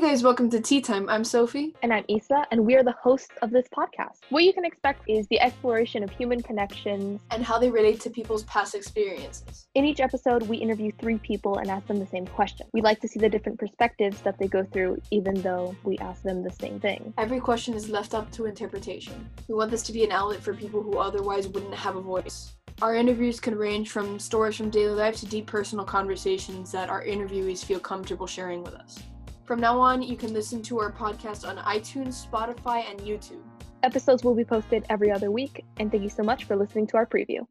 Hey guys, welcome to Tea Time. I'm Sophie. And I'm Isa, and we are the hosts of this podcast. What you can expect is the exploration of human connections and how they relate to people's past experiences. In each episode, we interview three people and ask them the same question. We like to see the different perspectives that they go through, even though we ask them the same thing. Every question is left up to interpretation. We want this to be an outlet for people who otherwise wouldn't have a voice. Our interviews can range from stories from daily life to deep personal conversations that our interviewees feel comfortable sharing with us. From now on, you can listen to our podcast on iTunes, Spotify, and YouTube. Episodes will be posted every other week, and thank you so much for listening to our preview.